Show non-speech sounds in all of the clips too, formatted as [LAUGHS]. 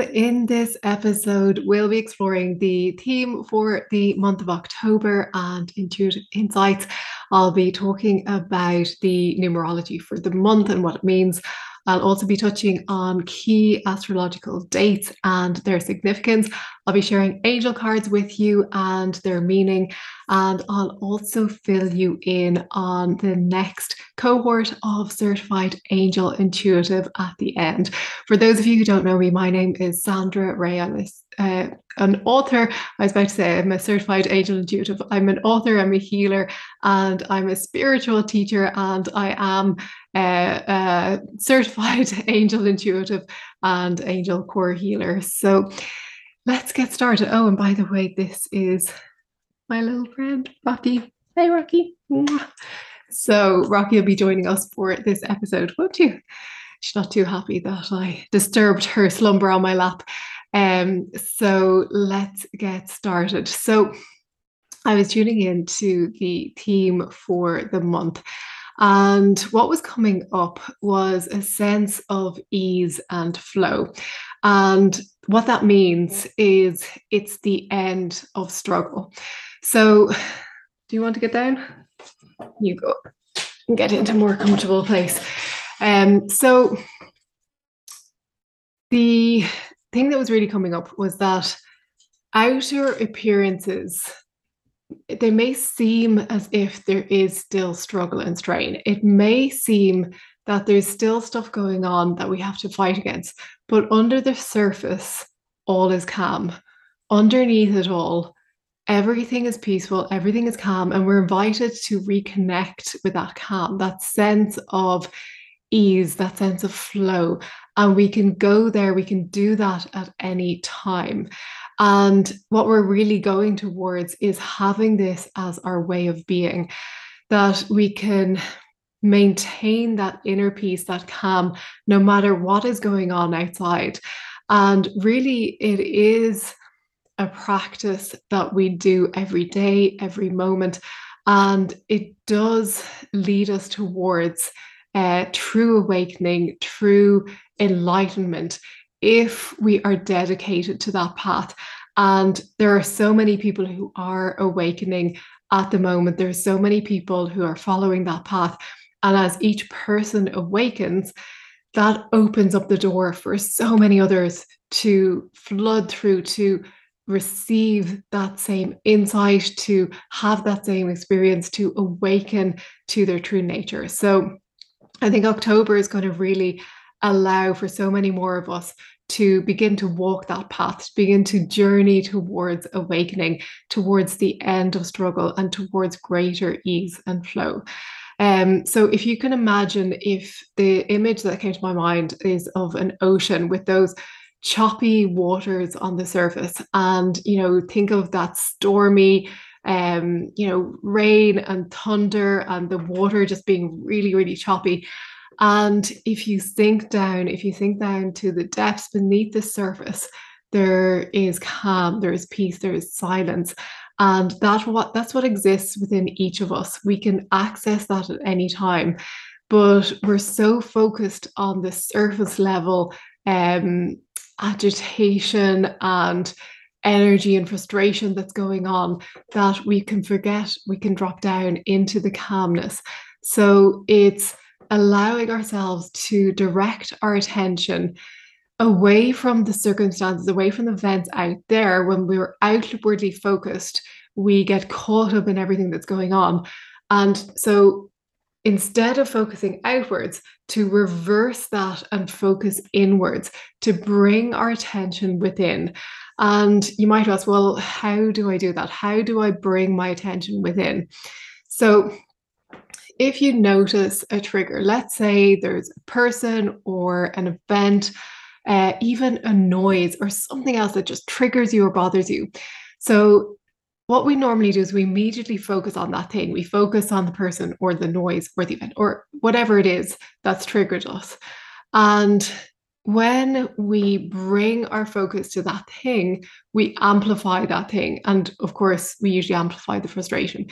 In this episode, we'll be exploring the theme for the month of October and intuitive insights. I'll be talking about the numerology for the month and what it means. I'll also be touching on key astrological dates and their significance. I'll be sharing angel cards with you and their meaning. And I'll also fill you in on the next cohort of Certified Angel Intuitive at the end. For those of you who don't know me, my name is Sandra Ray. I'm a, uh, an author. I was about to say I'm a certified angel intuitive. I'm an author, I'm a healer, and I'm a spiritual teacher, and I am a, a certified [LAUGHS] angel intuitive and angel core healer. So let's get started. Oh, and by the way, this is my little friend, Rocky. Hey, Rocky. So, Rocky will be joining us for this episode, won't you? She's not too happy that I disturbed her slumber on my lap. Um, so, let's get started. So, I was tuning in to the theme for the month. And what was coming up was a sense of ease and flow. And what that means is it's the end of struggle. So, do you want to get down? You go and get into a more comfortable place. Um, so, the thing that was really coming up was that outer appearances they may seem as if there is still struggle and strain. It may seem that there's still stuff going on that we have to fight against, but under the surface, all is calm. Underneath it all, everything is peaceful, everything is calm, and we're invited to reconnect with that calm, that sense of ease, that sense of flow. And we can go there, we can do that at any time. And what we're really going towards is having this as our way of being, that we can maintain that inner peace, that calm, no matter what is going on outside. And really, it is a practice that we do every day, every moment. And it does lead us towards uh, true awakening, true enlightenment, if we are dedicated to that path. And there are so many people who are awakening at the moment. There are so many people who are following that path. And as each person awakens, that opens up the door for so many others to flood through, to receive that same insight, to have that same experience, to awaken to their true nature. So I think October is going to really allow for so many more of us to begin to walk that path, to begin to journey towards awakening, towards the end of struggle, and towards greater ease and flow. Um, so if you can imagine if the image that came to my mind is of an ocean with those choppy waters on the surface and you know think of that stormy um you know rain and thunder and the water just being really really choppy and if you sink down if you sink down to the depths beneath the surface there is calm there is peace there is silence. And that what that's what exists within each of us. We can access that at any time. But we're so focused on the surface level um, agitation and energy and frustration that's going on that we can forget, we can drop down into the calmness. So it's allowing ourselves to direct our attention away from the circumstances, away from the events out there. When we're outwardly focused, we get caught up in everything that's going on. And so instead of focusing outwards, to reverse that and focus inwards, to bring our attention within. And you might ask, well, how do I do that? How do I bring my attention within? So, if you notice a trigger, let's say there's a person or an event, uh, even a noise or something else that just triggers you or bothers you. So, what we normally do is we immediately focus on that thing. We focus on the person or the noise or the event or whatever it is that's triggered us. And when we bring our focus to that thing, we amplify that thing. And of course, we usually amplify the frustration.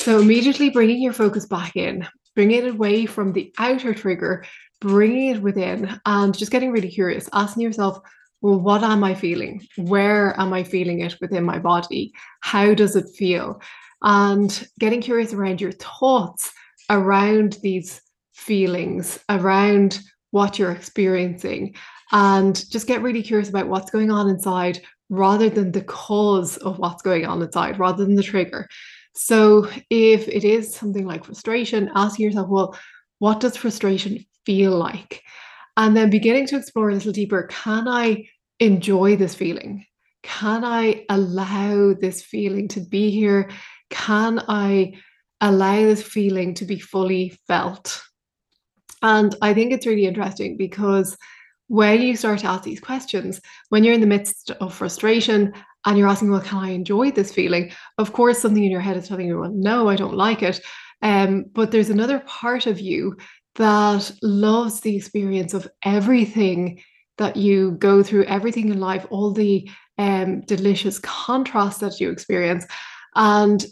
So, immediately bringing your focus back in, bringing it away from the outer trigger, bringing it within, and just getting really curious, asking yourself, well, what am I feeling? Where am I feeling it within my body? How does it feel? And getting curious around your thoughts around these feelings, around what you're experiencing, and just get really curious about what's going on inside rather than the cause of what's going on inside, rather than the trigger. So if it is something like frustration, ask yourself, well, what does frustration feel like? And then beginning to explore a little deeper can I enjoy this feeling? Can I allow this feeling to be here? Can I allow this feeling to be fully felt? And I think it's really interesting because when you start to ask these questions, when you're in the midst of frustration and you're asking, well, can I enjoy this feeling? Of course, something in your head is telling you, well, no, I don't like it. Um, but there's another part of you that loves the experience of everything that you go through, everything in life, all the um, delicious contrasts that you experience. And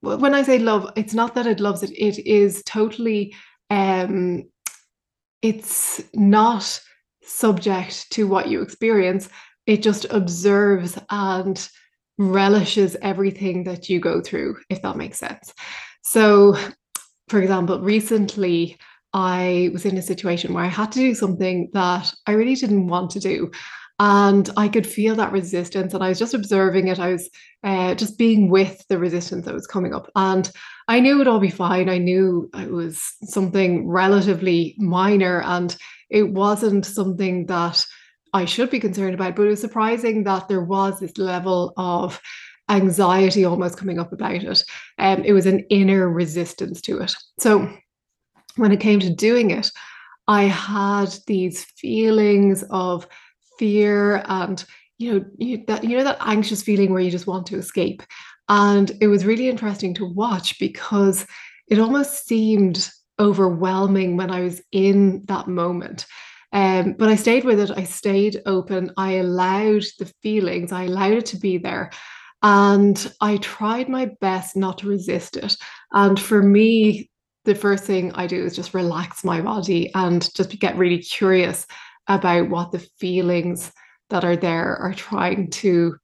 when I say love, it's not that it loves it, it is totally, um, it's not subject to what you experience. It just observes and relishes everything that you go through, if that makes sense. So, for example, recently I was in a situation where I had to do something that I really didn't want to do. And I could feel that resistance, and I was just observing it. I was uh, just being with the resistance that was coming up. And I knew it would all be fine. I knew it was something relatively minor, and it wasn't something that I should be concerned about. But it was surprising that there was this level of anxiety almost coming up about it. Um, it was an inner resistance to it. So when it came to doing it, I had these feelings of fear and you know you, that you know that anxious feeling where you just want to escape. And it was really interesting to watch because it almost seemed overwhelming when I was in that moment. Um, but I stayed with it. I stayed open. I allowed the feelings, I allowed it to be there. And I tried my best not to resist it. And for me, the first thing I do is just relax my body and just get really curious about what the feelings that are there are trying to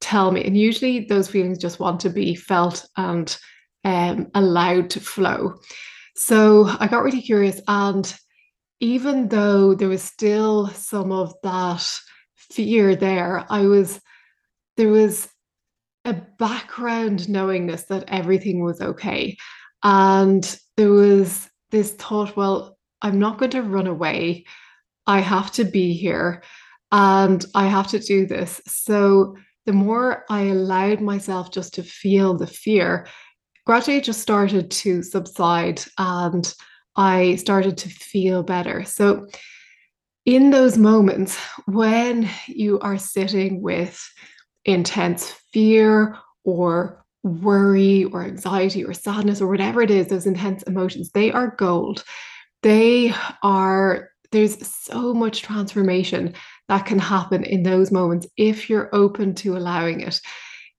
tell me. And usually those feelings just want to be felt and um, allowed to flow. So I got really curious. And even though there was still some of that fear there, I was, there was a background knowingness that everything was okay. And there was this thought, well, I'm not going to run away. I have to be here and I have to do this. So the more I allowed myself just to feel the fear, gradually just started to subside and I started to feel better. So in those moments when you are sitting with intense fear or worry or anxiety or sadness or whatever it is, those intense emotions, they are gold. They are, there's so much transformation that can happen in those moments if you're open to allowing it.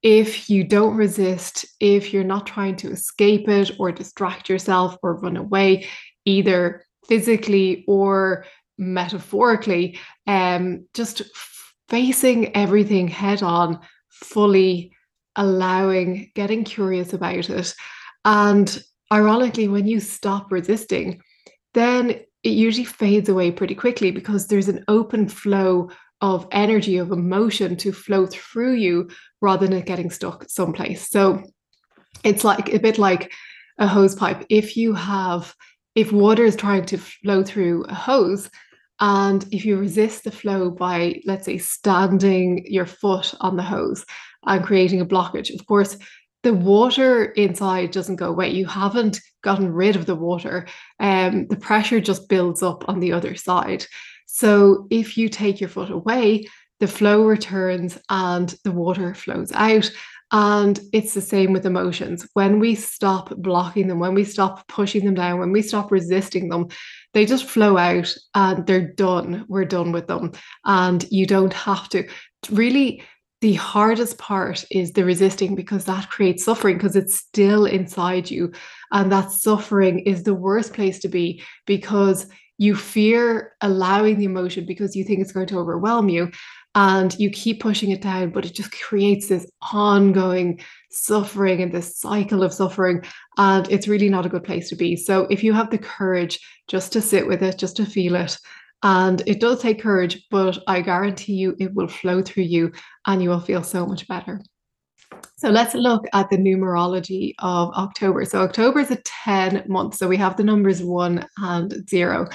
If you don't resist, if you're not trying to escape it or distract yourself or run away, either physically or metaphorically, um, just facing everything head on fully allowing, getting curious about it. And ironically, when you stop resisting, then it usually fades away pretty quickly because there's an open flow of energy, of emotion to flow through you rather than it getting stuck someplace. So it's like a bit like a hose pipe. If you have, if water is trying to flow through a hose, and if you resist the flow by, let's say, standing your foot on the hose, and creating a blockage. Of course, the water inside doesn't go away. You haven't gotten rid of the water. Um, the pressure just builds up on the other side. So if you take your foot away, the flow returns and the water flows out. And it's the same with emotions. When we stop blocking them, when we stop pushing them down, when we stop resisting them, they just flow out and they're done. We're done with them. And you don't have to really the hardest part is the resisting because that creates suffering because it's still inside you. And that suffering is the worst place to be because you fear allowing the emotion because you think it's going to overwhelm you. And you keep pushing it down, but it just creates this ongoing suffering and this cycle of suffering. And it's really not a good place to be. So if you have the courage just to sit with it, just to feel it, and it does take courage, but I guarantee you it will flow through you and you will feel so much better. So let's look at the numerology of October. So October is a 10 month. So we have the numbers one and zero.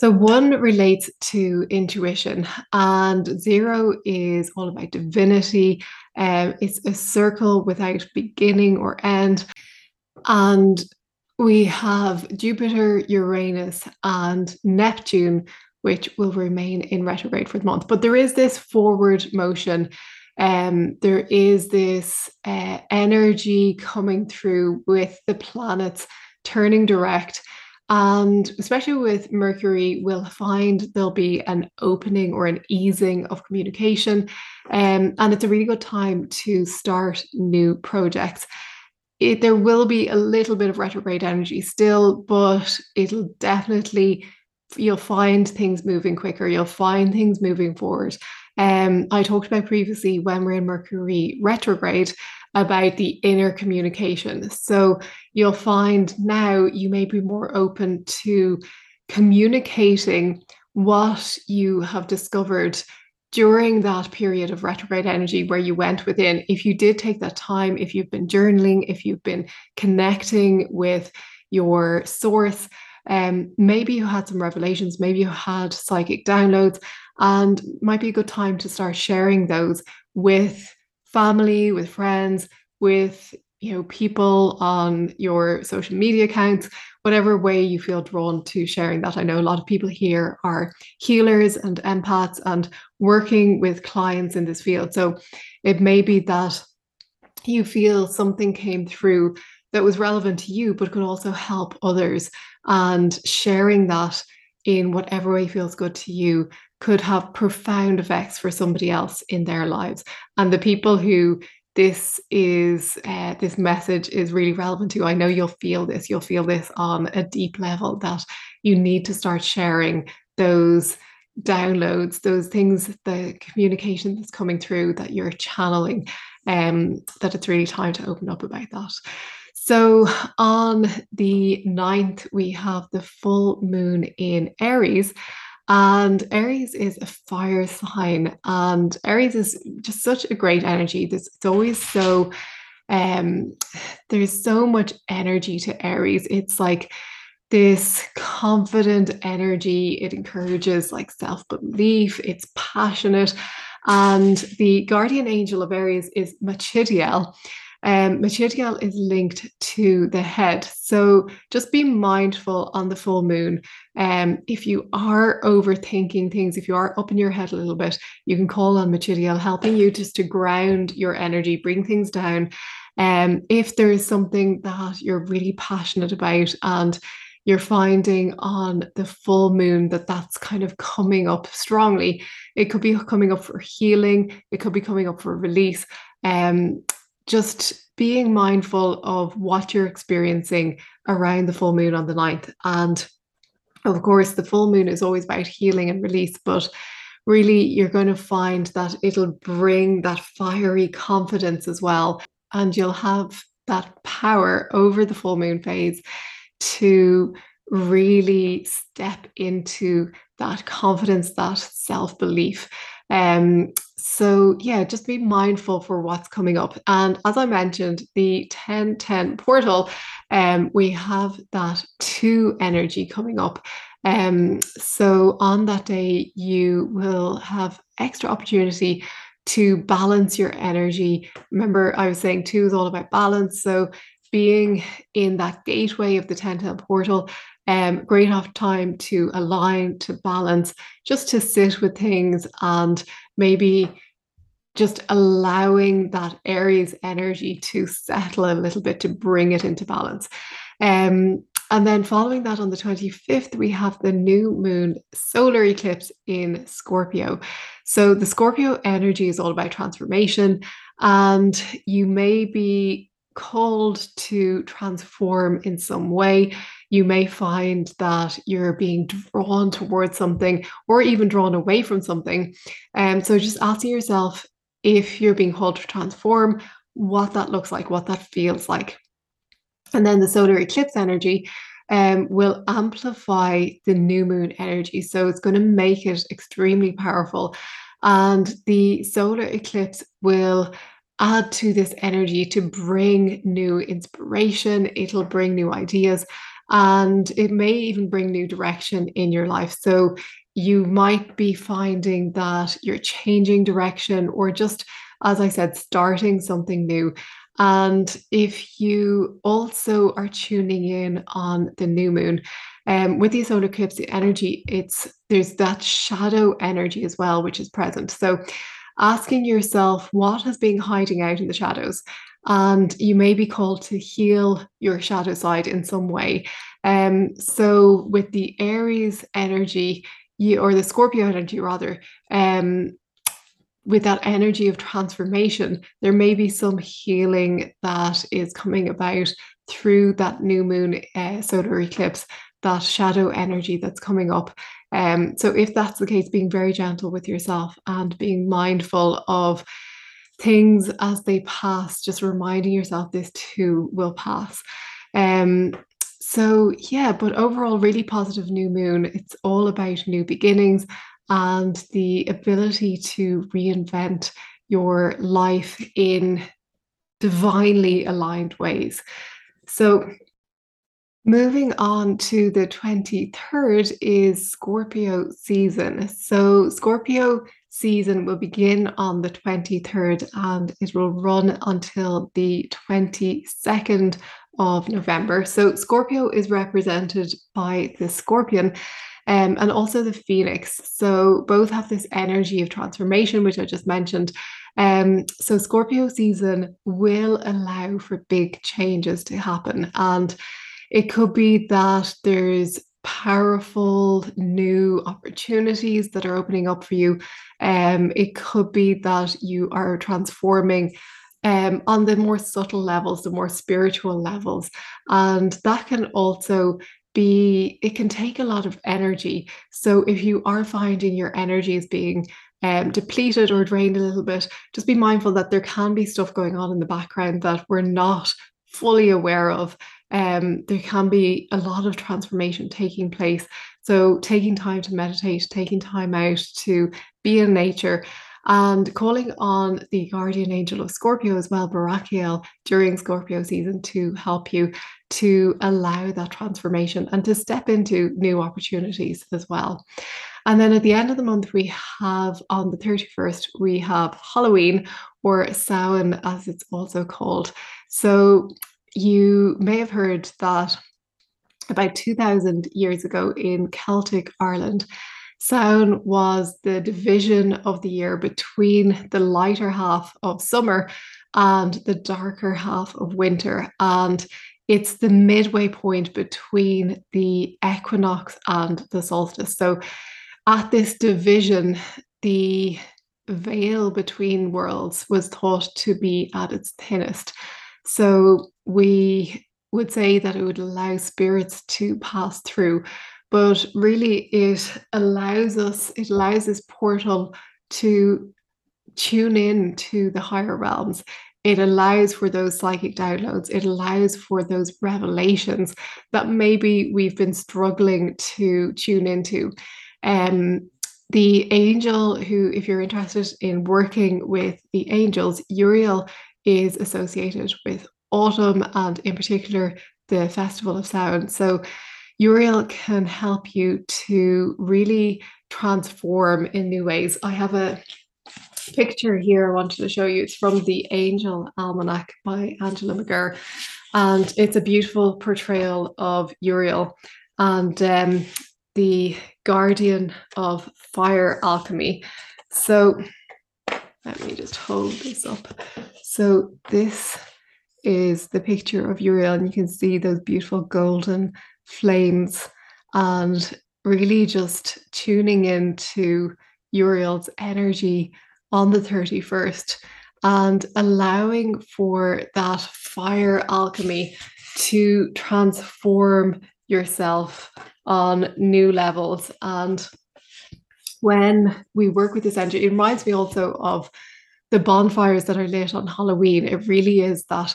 So one relates to intuition, and zero is all about divinity. Um, it's a circle without beginning or end. And we have Jupiter, Uranus, and Neptune, which will remain in retrograde for the month. But there is this forward motion. Um, there is this uh, energy coming through with the planets turning direct and especially with Mercury, we'll find there'll be an opening or an easing of communication. Um, and it's a really good time to start new projects. It, there will be a little bit of retrograde energy still, but it'll definitely, you'll find things moving quicker. You'll find things moving forward. Um, I talked about previously when we're in Mercury retrograde about the inner communication. So you'll find now you may be more open to communicating what you have discovered during that period of retrograde energy where you went within. If you did take that time, if you've been journaling, if you've been connecting with your source, um, maybe you had some revelations, maybe you had psychic downloads, and might be a good time to start sharing those with family, with friends, with you know people on your social media accounts whatever way you feel drawn to sharing that. I know a lot of people here are healers and empaths and working with clients in this field. So it may be that you feel something came through that was relevant to you but could also help others. And sharing that in whatever way feels good to you could have profound effects for somebody else in their lives. And the people who this is uh, this message is really relevant to. I know you'll feel this. You'll feel this on a deep level that you need to start sharing those downloads, those things, the communication that's coming through that you're channeling. Um, that it's really time to open up about that. So on the 9th, we have the full moon in Aries. And Aries is a fire sign, and Aries is just such a great energy. It's always so um there's so much energy to Aries. It's like this confident energy. It encourages like self-belief, it's passionate. And the guardian angel of Aries is Machidiel. Um, Machidiel is linked to the head. So just be mindful on the full moon. Um, if you are overthinking things, if you are up in your head a little bit, you can call on Machidiel helping you just to ground your energy, bring things down. Um, if there is something that you're really passionate about and you're finding on the full moon that that's kind of coming up strongly. It could be coming up for healing, it could be coming up for release. Um, just being mindful of what you're experiencing around the full moon on the 9th. And of course, the full moon is always about healing and release, but really you're going to find that it'll bring that fiery confidence as well. And you'll have that power over the full moon phase to really step into that confidence, that self belief. Um, so yeah, just be mindful for what's coming up. And as I mentioned, the 1010 portal, um, we have that two energy coming up. Um, so on that day, you will have extra opportunity to balance your energy. Remember, I was saying two is all about balance. So being in that gateway of the 1010 portal, um, great enough time to align, to balance, just to sit with things and maybe just allowing that Aries energy to settle a little bit to bring it into balance. Um, and then following that on the 25th, we have the new moon solar eclipse in Scorpio. So the Scorpio energy is all about transformation, and you may be called to transform in some way. You may find that you're being drawn towards something or even drawn away from something. Um, so just asking yourself if you're being called to transform, what that looks like, what that feels like. And then the solar eclipse energy um, will amplify the new moon energy. So it's going to make it extremely powerful. And the solar eclipse will add to this energy to bring new inspiration, it'll bring new ideas, and it may even bring new direction in your life. So you might be finding that you're changing direction or just, as I said, starting something new. And if you also are tuning in on the new moon, um, with the solar eclipse, the energy, it's there's that shadow energy as well, which is present. So asking yourself what has been hiding out in the shadows. And you may be called to heal your shadow side in some way. Um, so with the Aries energy, you or the Scorpio energy rather, um, with that energy of transformation, there may be some healing that is coming about through that new moon uh, solar eclipse, that shadow energy that's coming up. Um, so, if that's the case, being very gentle with yourself and being mindful of things as they pass, just reminding yourself this too will pass. Um, so, yeah, but overall, really positive new moon. It's all about new beginnings and the ability to reinvent your life in divinely aligned ways. So, moving on to the 23rd is Scorpio season. So, Scorpio season will begin on the 23rd and it will run until the 22nd of November. So, Scorpio is represented by the scorpion um, and also the phoenix. So both have this energy of transformation, which I just mentioned. Um, so Scorpio season will allow for big changes to happen. And it could be that there's powerful new opportunities that are opening up for you. Um, it could be that you are transforming um, on the more subtle levels, the more spiritual levels. And that can also be it can take a lot of energy so if you are finding your energy is being um, depleted or drained a little bit just be mindful that there can be stuff going on in the background that we're not fully aware of um, there can be a lot of transformation taking place so taking time to meditate taking time out to be in nature and calling on the guardian angel of Scorpio as well, Barakiel, during Scorpio season to help you to allow that transformation and to step into new opportunities as well. And then at the end of the month, we have on the 31st, we have Halloween or Samhain, as it's also called. So you may have heard that about 2000 years ago in Celtic Ireland, Samhain was the division of the year between the lighter half of summer and the darker half of winter. And it's the midway point between the equinox and the solstice. So at this division, the veil between worlds was thought to be at its thinnest. So we would say that it would allow spirits to pass through but really it allows us it allows this portal to tune in to the higher realms. It allows for those psychic downloads. It allows for those revelations that maybe we've been struggling to tune into. Um the angel who if you're interested in working with the angels uriel is associated with autumn and in particular the festival of Samhain so Uriel can help you to really transform in new ways. I have a picture here I wanted to show you. It's from the Angel Almanac by Angela McGerr. And it's a beautiful portrayal of Uriel and um, the guardian of fire alchemy. So let me just hold this up. So this is the picture of Uriel, and you can see those beautiful golden flames and really just tuning into Uriel's energy on the 31st and allowing for that fire alchemy to transform yourself on new levels. And when we work with this energy, it reminds me also of the bonfires that are lit on Halloween. It really is that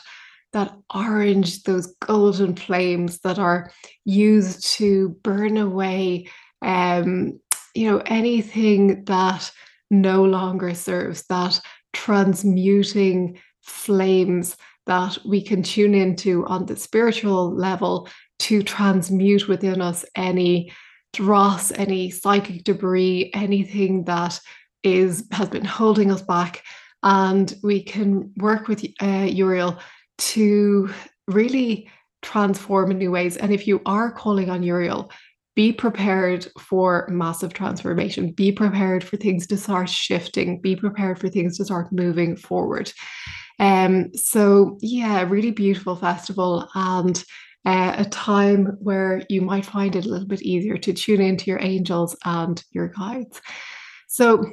that orange, those golden flames that are used to burn away um, you know, anything that no longer serves, that transmuting flames that we can tune into on the spiritual level to transmute within us any dross, any psychic debris, anything that is has been holding us back. And we can work with uh, Uriel to really transform in new ways. And if you are calling on Uriel, be prepared for massive transformation. Be prepared for things to start shifting. Be prepared for things to start moving forward. Um, so yeah, really beautiful festival and uh, a time where you might find it a little bit easier to tune into your angels and your guides. So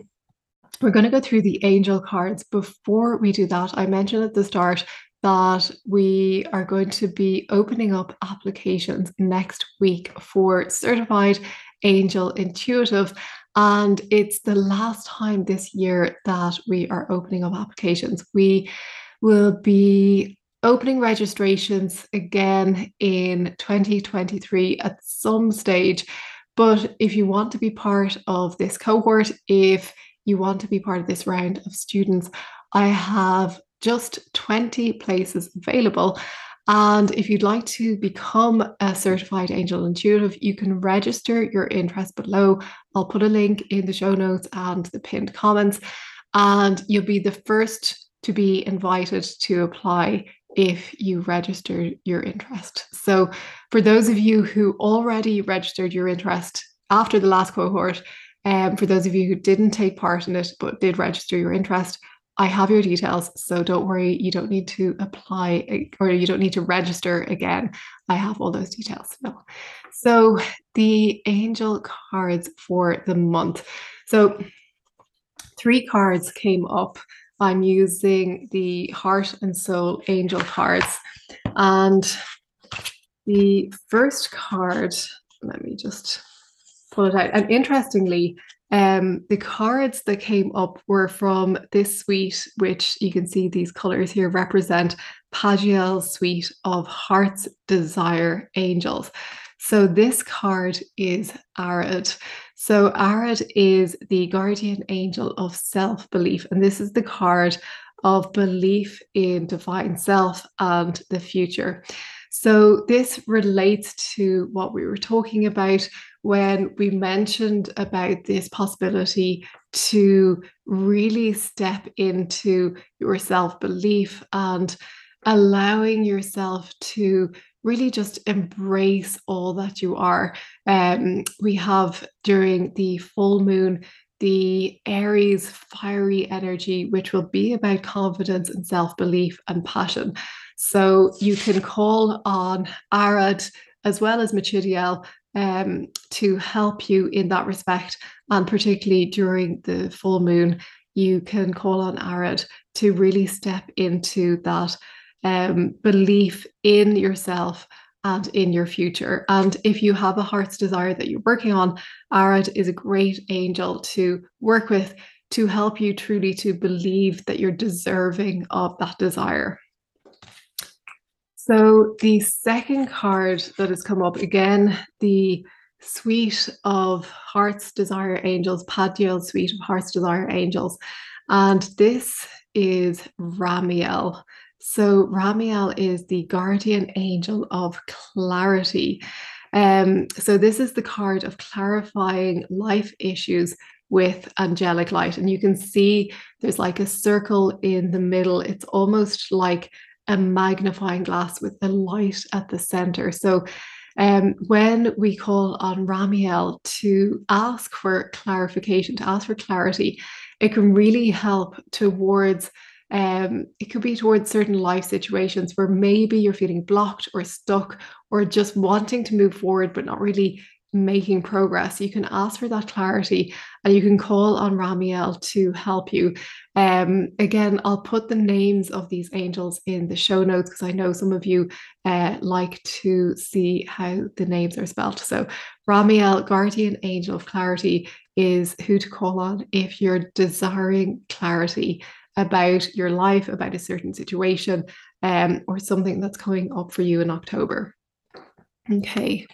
we're going to go through the angel cards. Before we do that, I mentioned at the start that we are going to be opening up applications next week for certified angel intuitive. And it's the last time this year that we are opening up applications. We will be opening registrations again in 2023 at some stage. But if you want to be part of this cohort, if you want to be part of this round of students, I have just 20 places available. And if you'd like to become a certified angel intuitive, you can register your interest below. I'll put a link in the show notes and the pinned comments, and you'll be the first to be invited to apply if you register your interest. So, for those of you who already registered your interest after the last cohort, um, for those of you who didn't take part in it but did register your interest, I have your details, so don't worry, you don't need to apply or you don't need to register again. I have all those details. No. So the angel cards for the month. So three cards came up. I'm using the heart and soul angel cards. And the first card, let me just pull it out. And interestingly, um, the cards that came up were from this suite, which you can see these colors here represent Pagiel's suite of Heart's Desire Angels. So this card is Arad. So Arad is the guardian angel of self belief, and this is the card of belief in divine self and the future. So this relates to what we were talking about when we mentioned about this possibility to really step into your self belief and allowing yourself to really just embrace all that you are. Um, we have during the full moon the Aries fiery energy, which will be about confidence and self belief and passion. So you can call on Arad as well as Machidiel um, to help you in that respect. And particularly during the full moon, you can call on Arad to really step into that um, belief in yourself and in your future. And if you have a heart's desire that you're working on, Arad is a great angel to work with to help you truly to believe that you're deserving of that desire. So the second card that has come up again, the suite of Heart's Desire Angels, Pagiel's suite of Heart's Desire Angels. And this is Ramiel. So Ramiel is the guardian angel of clarity. Um, so this is the card of clarifying life issues with angelic light. And you can see there's like a circle in the middle. It's almost like a magnifying glass with the light at the center. So um, when we call on Ramiel to ask for clarification, to ask for clarity, it can really help towards. Um, it could be towards certain life situations where maybe you're feeling blocked or stuck or just wanting to move forward, but not really making progress, you can ask for that clarity and you can call on Ramiel to help you. Um, again, I'll put the names of these angels in the show notes because I know some of you uh, like to see how the names are spelled. So, Ramiel, guardian angel of clarity, is who to call on if you're desiring clarity about your life, about a certain situation, um, or something that's coming up for you in October. Okay.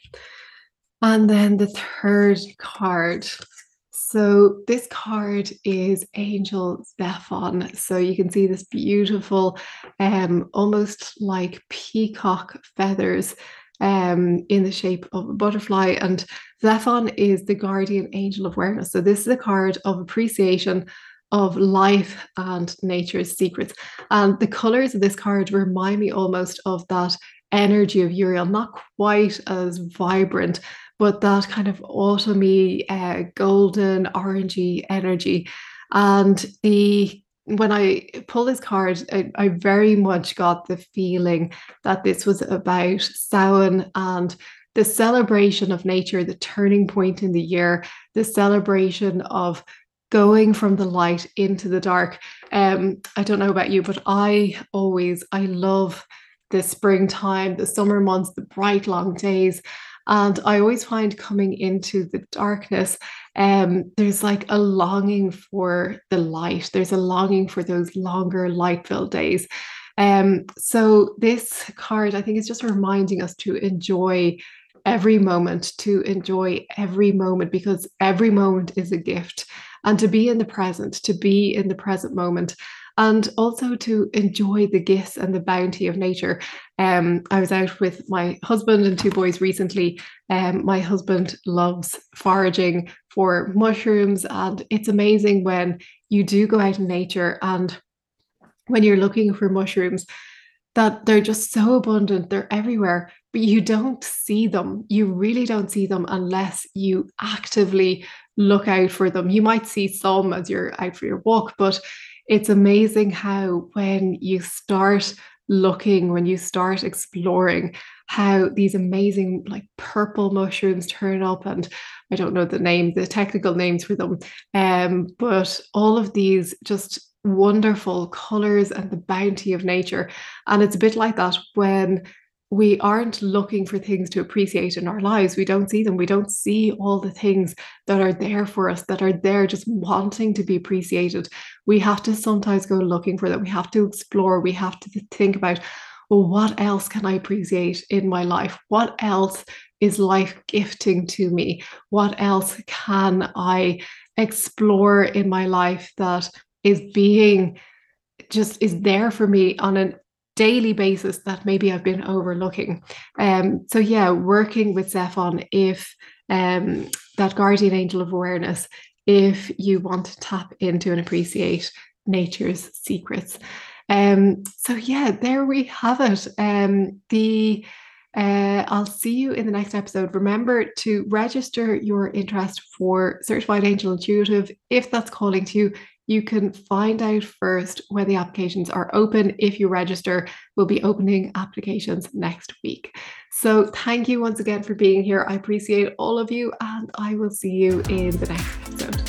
And then the third card. So this card is Angel Zephon. So you can see this beautiful, um, almost like peacock feathers um, in the shape of a butterfly. And Zephon is the guardian angel of awareness. So this is a card of appreciation of life and nature's secrets. And the colors of this card remind me almost of that energy of Uriel, not quite as vibrant, but that kind of autumny, uh, golden, orangey energy. And the when I pull this card, I, I, very much got the feeling that this was about Samhain and the celebration of nature, the turning point in the year, the celebration of going from the light into the dark. Um, I don't know about you, but I always I love the springtime, the summer months, the bright long days. And I always find coming into the darkness, um, there's like a longing for the light. There's a longing for those longer light filled days. Um, so this card, I think, is just reminding us to enjoy every moment, to enjoy every moment because every moment is a gift. And to be in the present, to be in the present moment and also to enjoy the gifts and the bounty of nature. Um, I was out with my husband and two boys recently. Um, my husband loves foraging for mushrooms, and it's amazing when you do go out in nature and when you're looking for mushrooms that they're just so abundant, they're everywhere, but you don't see them. You really don't see them unless you actively look out for them. You might see some as you're out for your walk, but it's amazing how when you start looking, when you start exploring, how these amazing like purple mushrooms turn up and I don't know the name, the technical names for them. Um, but all of these just wonderful colors and the bounty of nature. And it's a bit like that when we aren't looking for things to appreciate in our lives. We don't see them. We don't see all the things that are there for us, that are there just wanting to be appreciated. We have to sometimes go looking for them. We have to explore. We have to think about, well, what else can I appreciate in my life? What else is life gifting to me? What else can I explore in my life that is being just is there for me on an daily basis that maybe I've been overlooking. Um, so yeah, working with Zephon, if um, that guardian angel of awareness, if you want to tap into and appreciate nature's secrets. Um, so yeah, there we have it. Um, the uh, I'll see you in the next episode. Remember to register your interest for Certified Angel Intuitive if that's calling to you. You can find out first when the applications are open. If you register, we'll be opening applications next week. So, thank you once again for being here. I appreciate all of you, and I will see you in the next episode.